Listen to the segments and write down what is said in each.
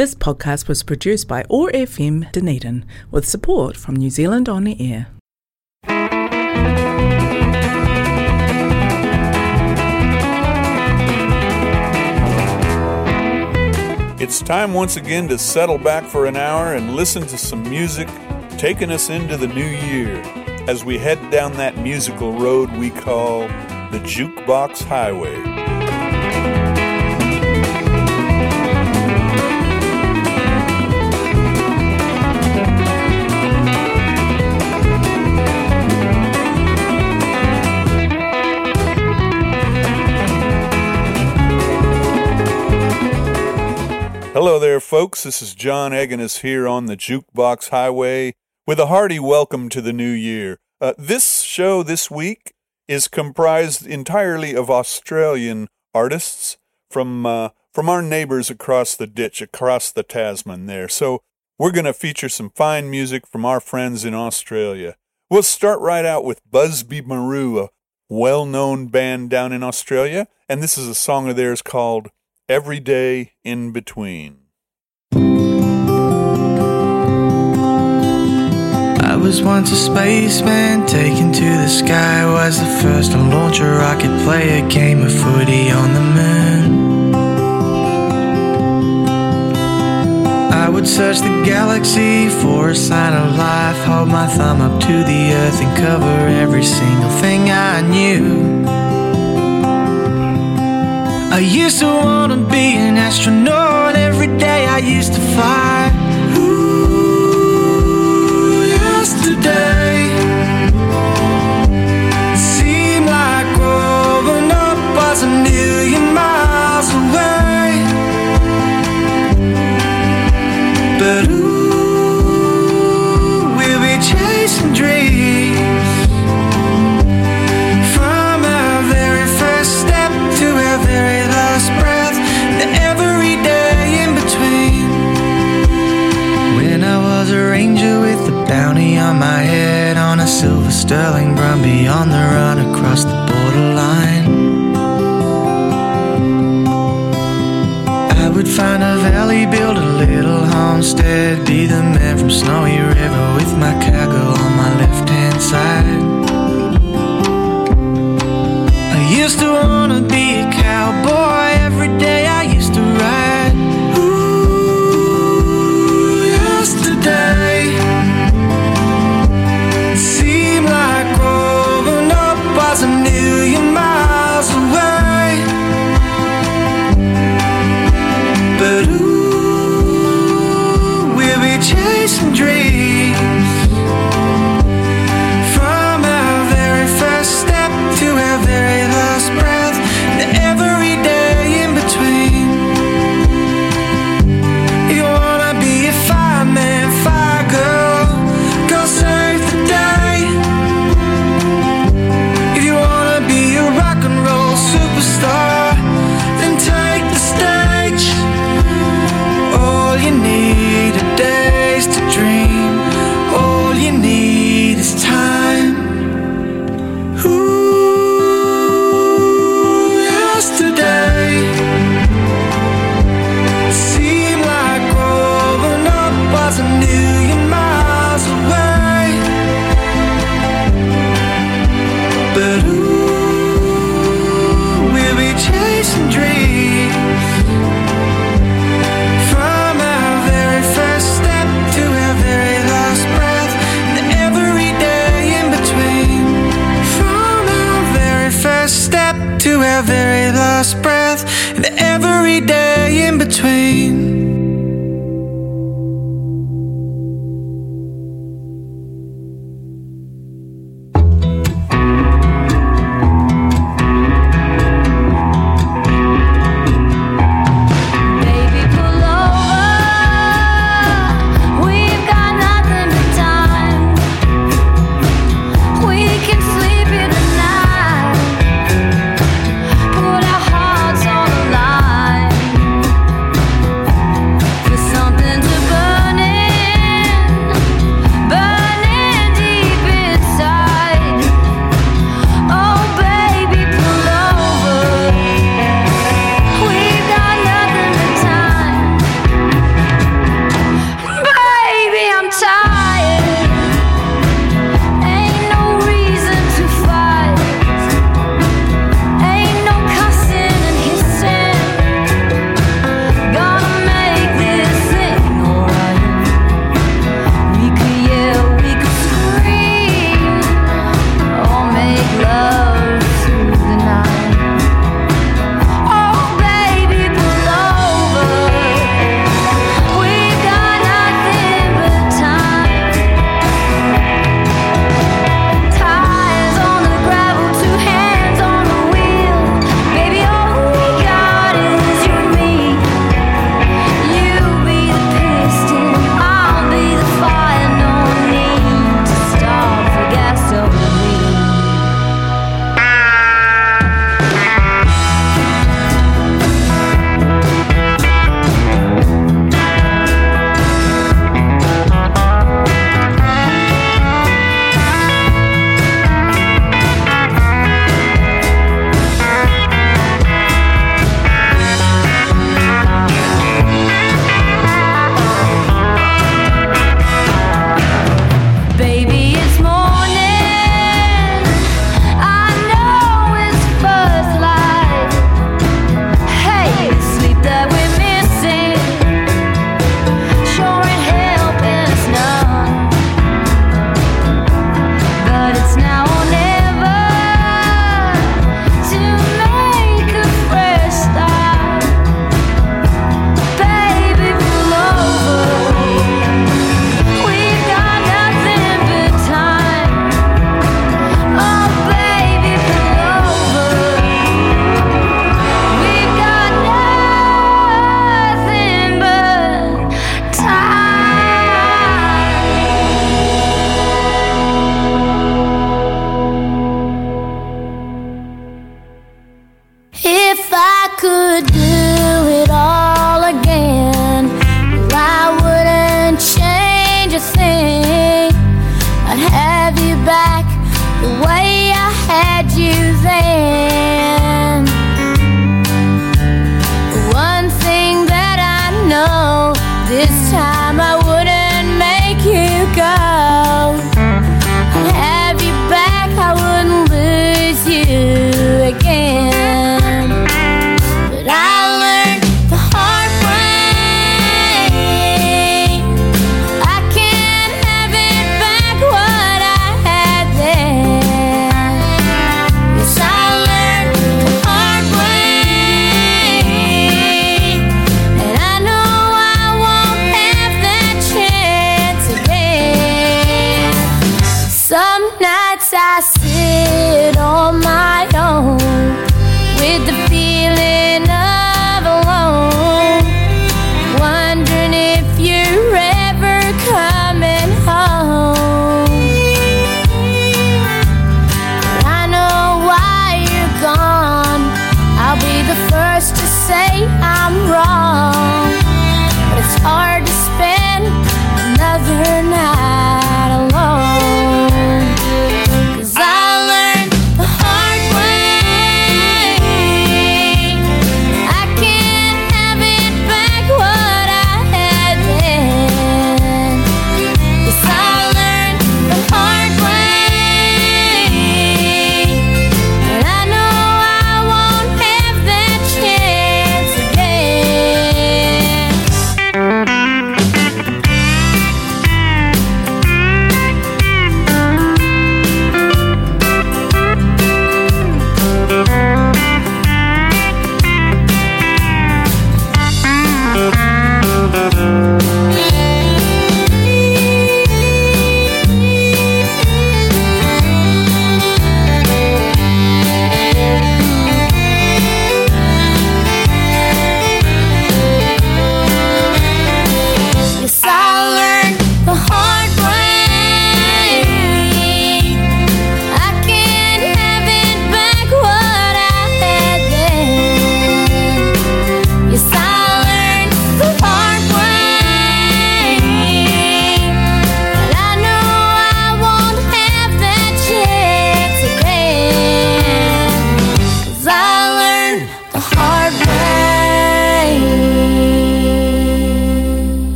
This podcast was produced by OAR FM Dunedin with support from New Zealand On the Air. It's time once again to settle back for an hour and listen to some music taking us into the new year as we head down that musical road we call the Jukebox Highway. Hello there, folks. This is John Eganis here on the Jukebox Highway with a hearty welcome to the new year. Uh, this show this week is comprised entirely of Australian artists from uh, from our neighbors across the ditch, across the Tasman there. So we're going to feature some fine music from our friends in Australia. We'll start right out with Busby Marou, a well-known band down in Australia, and this is a song of theirs called every day in between. I was once a spaceman taken to the sky. Was the first to launch a rocket, play a game of footy on the moon. I would search the galaxy for a sign of life. Hold my thumb up to the earth and cover every single thing I knew. I used to wanna be an astronaut. Every day I used to fly.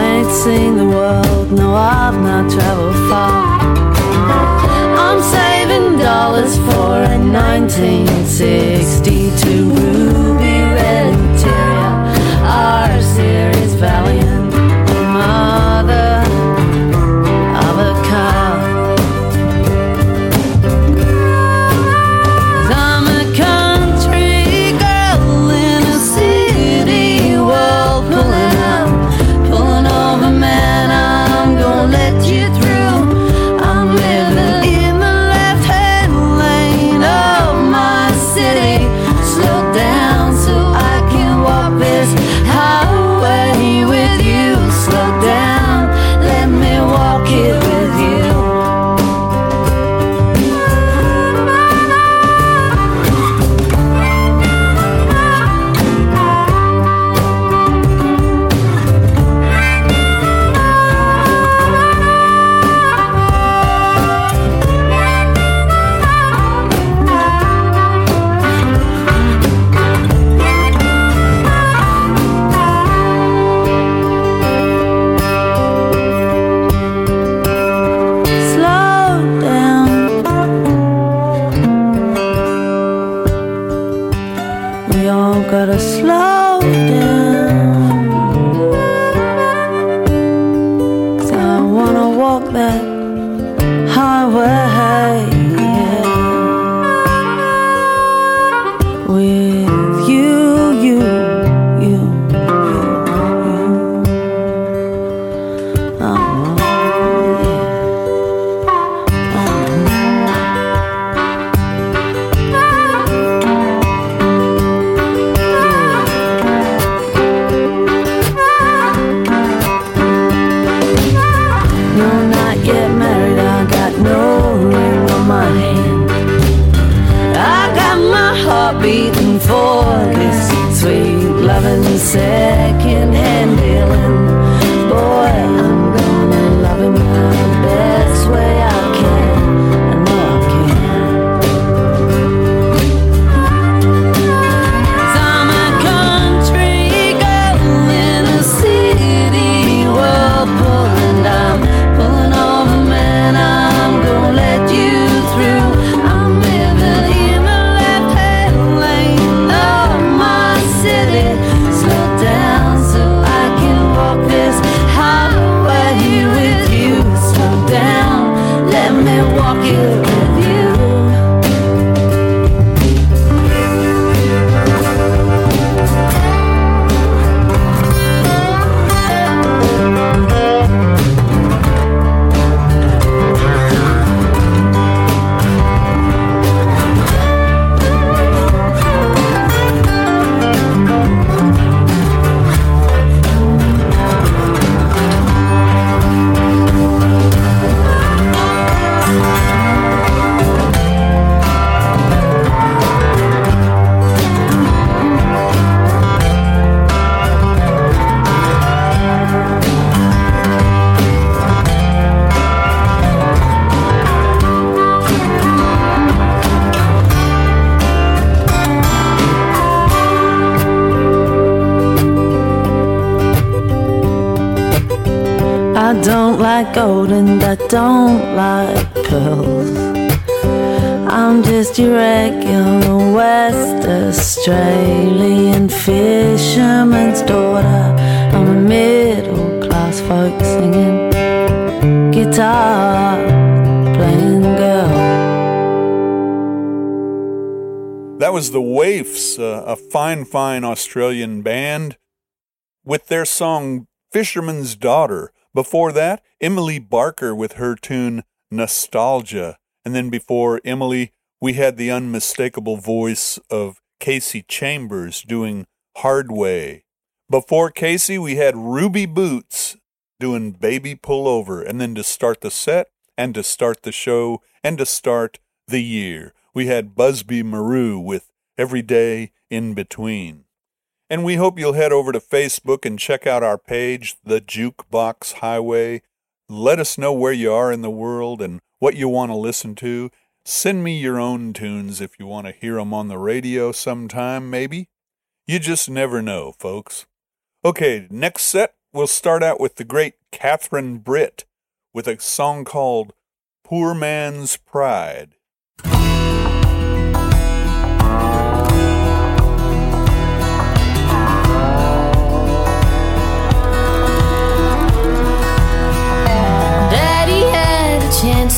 Ain't seen the world, no, I've not traveled far. I'm saving dollars for a 1962 ruby With like gold and I don't like pearls. I'm just your regular West Australian fisherman's daughter. I'm a middle class folk singing guitar playing girl. That was the Waifs, uh, a fine, fine Australian band, with their song Fisherman's Daughter. Before that, Emily Barker with her tune Nostalgia. And then before Emily, we had the unmistakable voice of Kasey Chambers doing Hard Way. Before Kasey, we had Ruby Boots doing Baby Pull Over. And then to start the set and to start the show and to start the year, we had Busby Marou with Every Day in Between. And we hope you'll head over to Facebook and check out our page, The Jukebox Highway. Let us know where you are in the world and what you want to listen to. Send me your own tunes if you want to hear them on the radio sometime, maybe. You just never know, folks. Okay, next set, we'll start out with the great Catherine Britt with a song called Poor Man's Pride.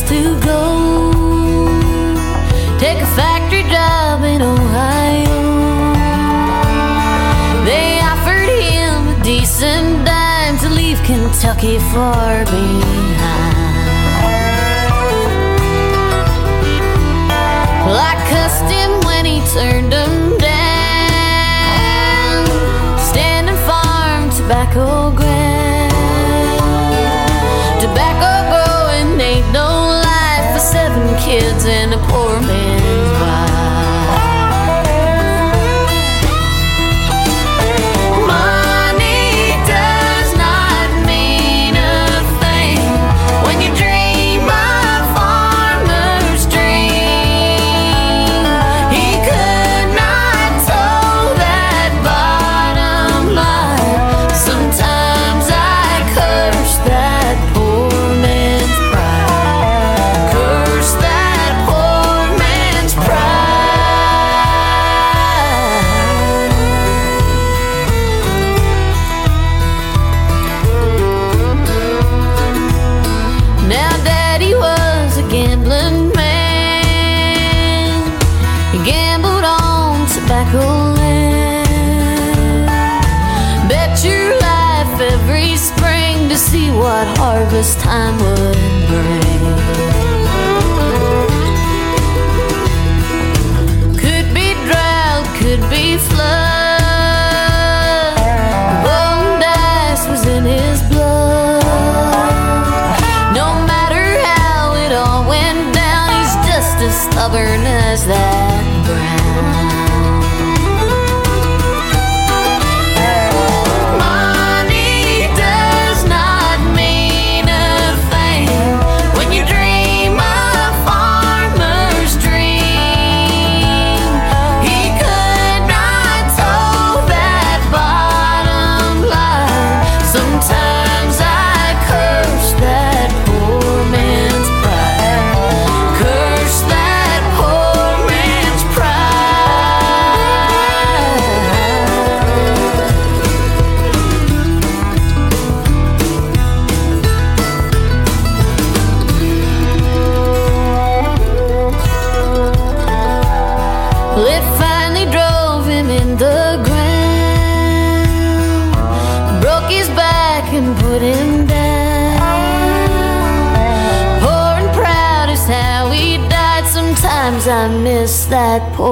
To go take a factory job in Ohio. They offered him a decent dime to leave Kentucky far behind. Well, I cussed him when he turned them down. Standing farm tobacco kids and a poor man's stubborn as that that poor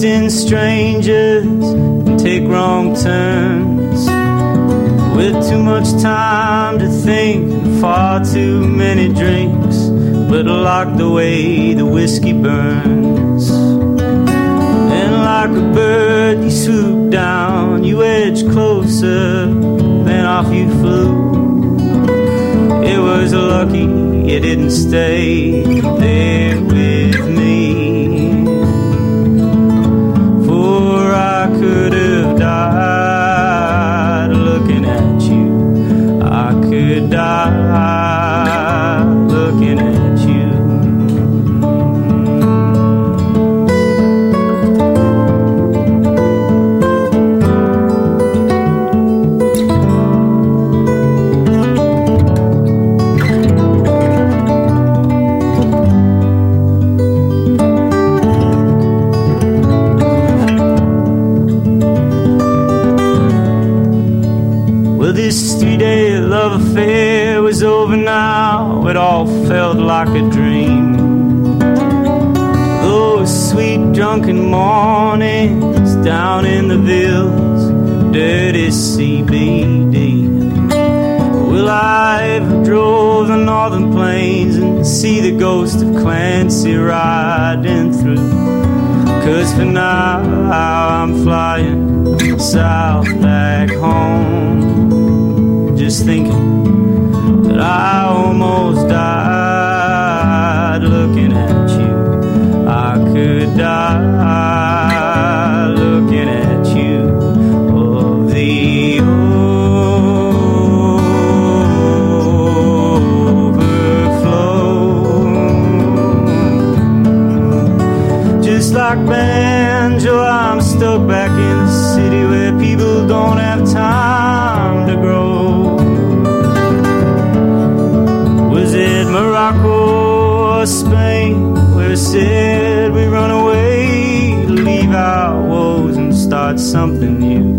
trust in strangers and take wrong turns. With too much time to think and far too many drinks, but locked way the whiskey burns. And like a bird, you swoop down, you edge closer, then off you flew. It was lucky you didn't stay there. drunken mornings down in the Vills, dirty CBD. Will I ever drove the northern plains and see the ghost of Clancy riding through? Cause for now I'm flying south back home. Just thinking that I almost said we run away, leave our woes and start something new.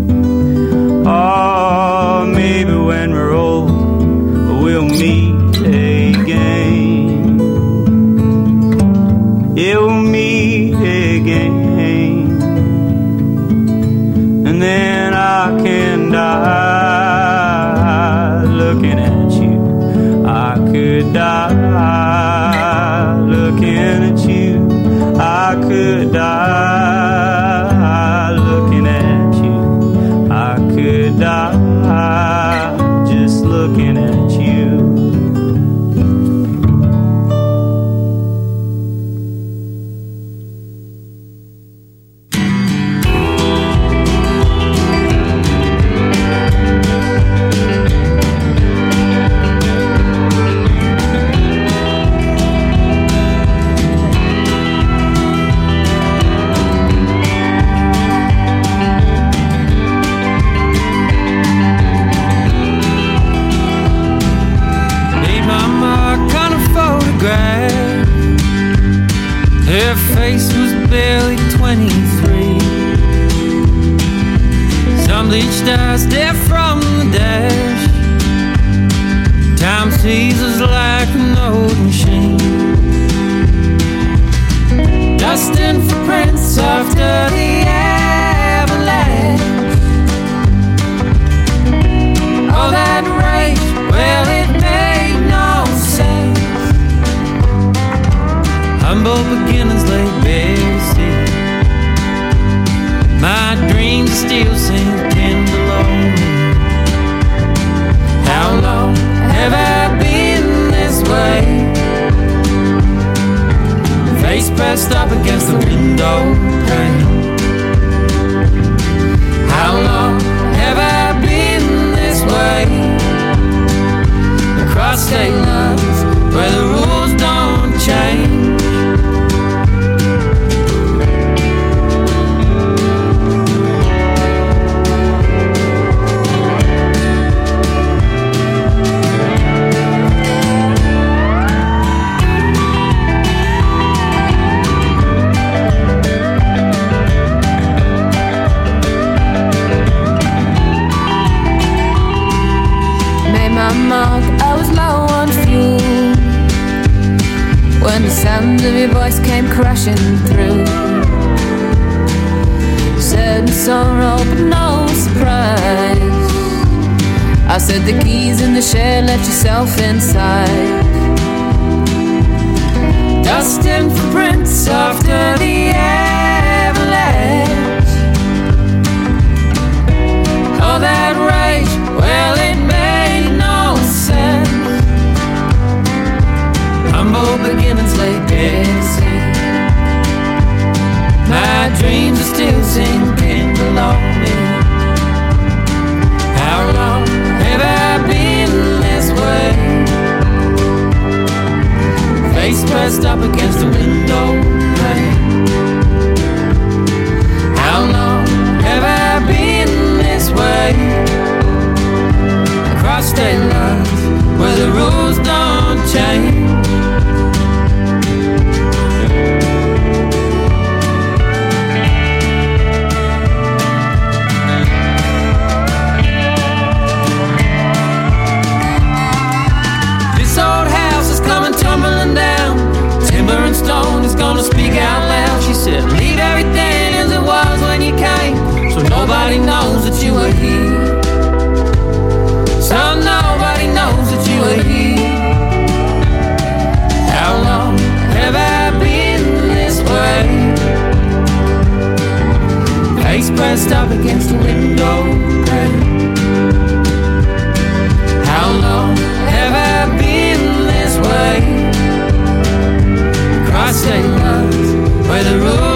Said the keys in the shed, let yourself inside. Dusting footprints after the avalanche. All that rage, well, it made no sense. Humble beginnings lay dead. My dreams pressed up against the window pane. How long have I been this way? Across state lines where the rules don't change. said, leave everything as it was when you came, so nobody knows that you were here. So nobody knows that you were here. How long have I been this way? Face pressed up against the window. where the road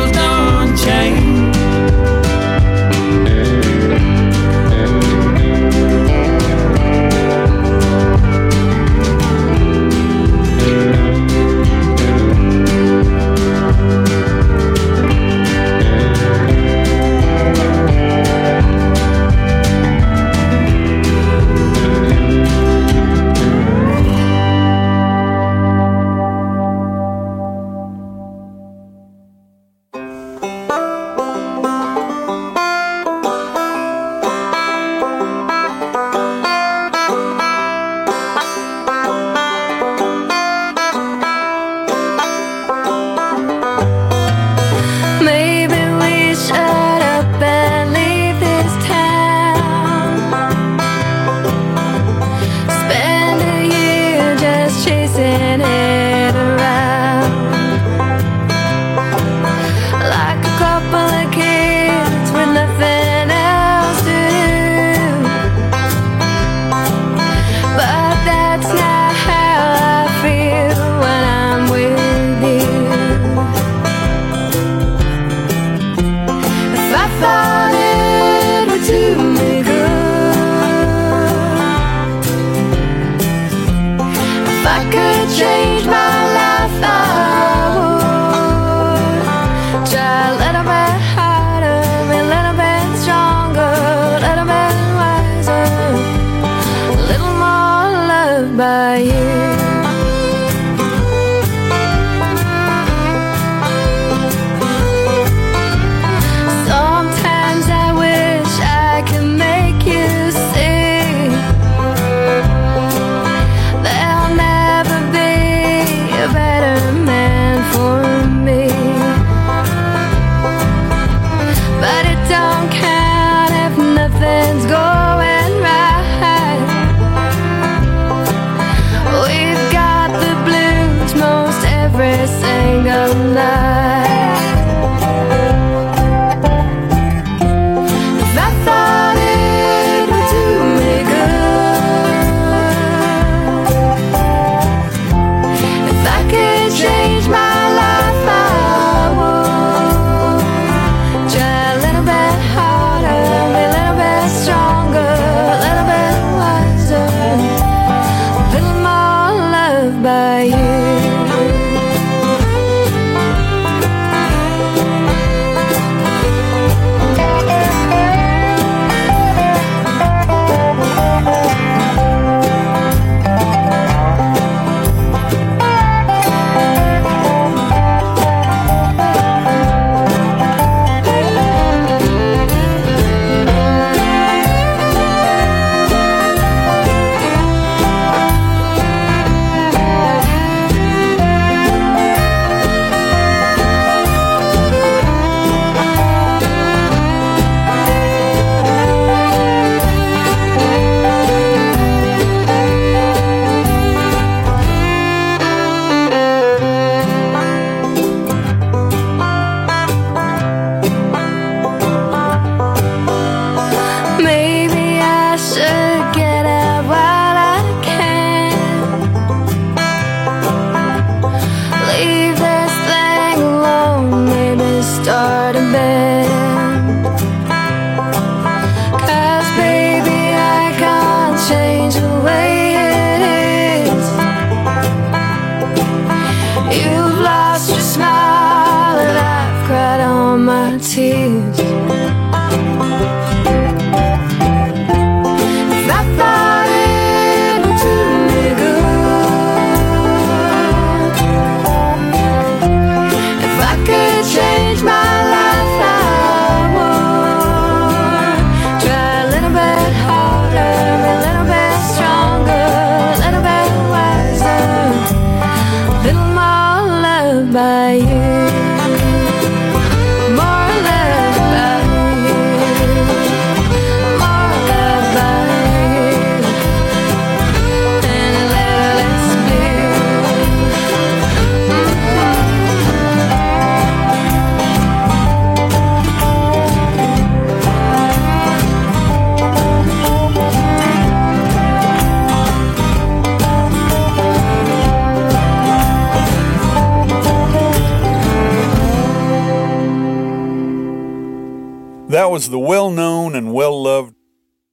was the well known and well loved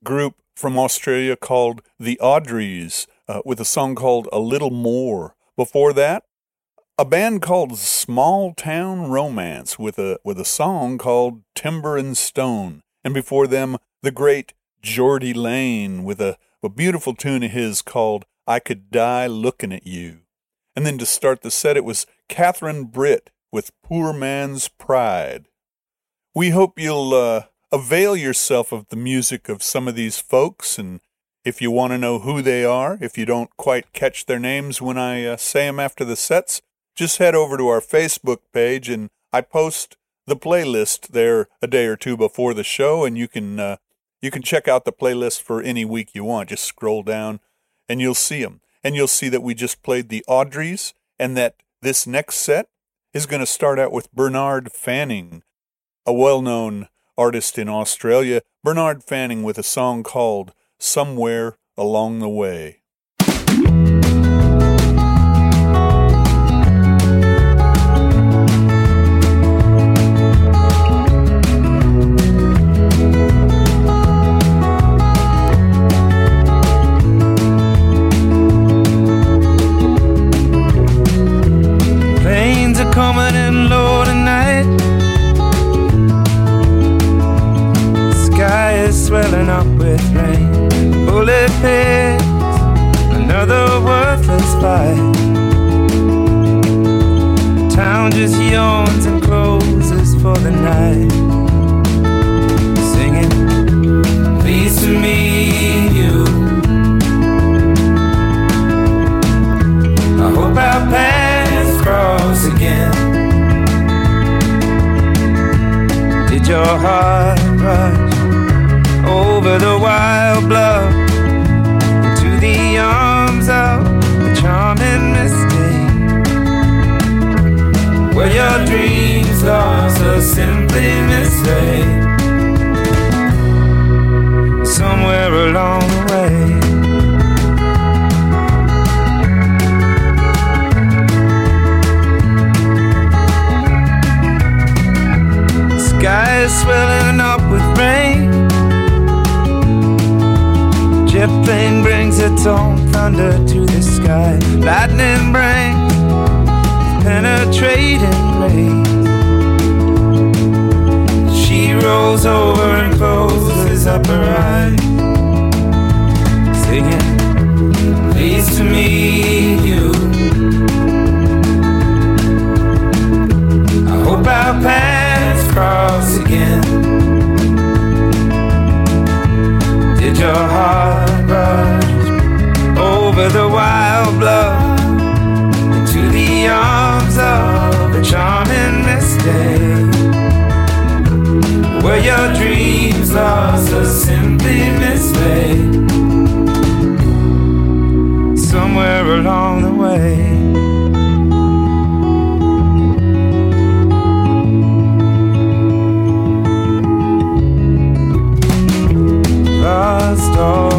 group from Australia called the Audreys uh, with a song called A Little More. Before that, a band called Small Town Romance with a, with a song called Timber and Stone. And before them, the great Jordie Lane with a, a beautiful tune of his called I Could Die Looking at You. And then to start the set, it was Catherine Britt with Poor Man's Pride. We hope you'll uh, avail yourself of the music of some of these folks. And if you want to know who they are, if you don't quite catch their names when I uh, say them after the sets, just head over to our Facebook page and I post the playlist there a day or two before the show, and you can uh, you can check out the playlist for any week you want. Just scroll down, and you'll see them, and you'll see that we just played the Audreys, and that this next set is going to start out with Bernard Fanning, a well-known artist in Australia. Bernard Fanning with a song called "Somewhere Along the Way." Yawns and closes for the night. Singing, pleased to meet you. I hope our paths cross again. Did your heart rush over the wild bluff to the arms your dreams lost or simply mislaid? Somewhere along the way. Sky is swelling up with rain. Jet plane brings its own thunder to the sky. Lightning brings penetrating rays. She rolls over and closes up her eyes, singing, "Pleased to meet you." I hope our paths cross again. Did your heart rush over the wild the of a charming mistake. Were your dreams lost so simply mislaid? Somewhere along the way. lost all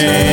things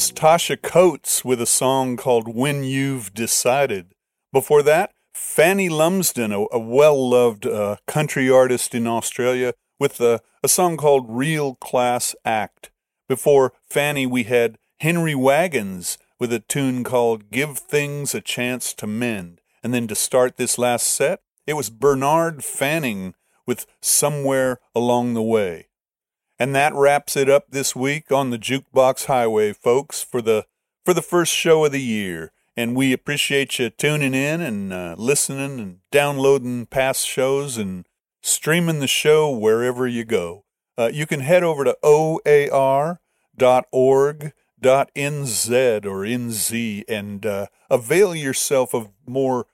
was Taasha Coates with a song called When You've Decided. Before that, Fanny Lumsden, a, a well loved uh, country artist in Australia, with a, a song called Real Class Act. Before Fanny, we had Henry Wagons with a tune called Give Things a Chance to Mend. And then to start this last set, it was Bernard Fanning with Somewhere Along the Way. And that wraps it up this week on the Jukebox Highway, folks, for the for the first show of the year. And we appreciate you tuning in and uh, listening and downloading past shows and streaming the show wherever you go. Uh, you can head over to oar.org.nz or NZ and uh, avail yourself of more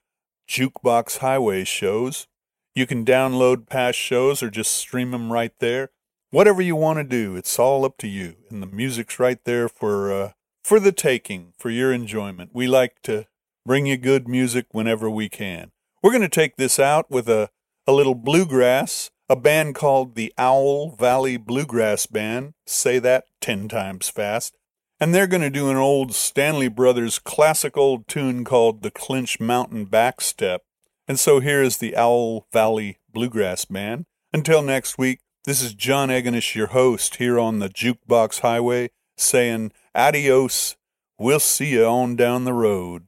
Jukebox Highway shows. You can download past shows or just stream them right there whatever you want to do it's all up to you. And the music's right there for uh, for the taking for your enjoyment. We like to bring you good music whenever we can. We're going to take this out with a, a little bluegrass a band called the owl valley bluegrass band. Say that 10 times fast. And they're going to do an old stanley brothers classic old tune called the clinch mountain backstep. And so here is the owl valley bluegrass band. Until next week this is John Egenish, your host, here on the Jukebox Highway, saying adios. We'll see you on down the road.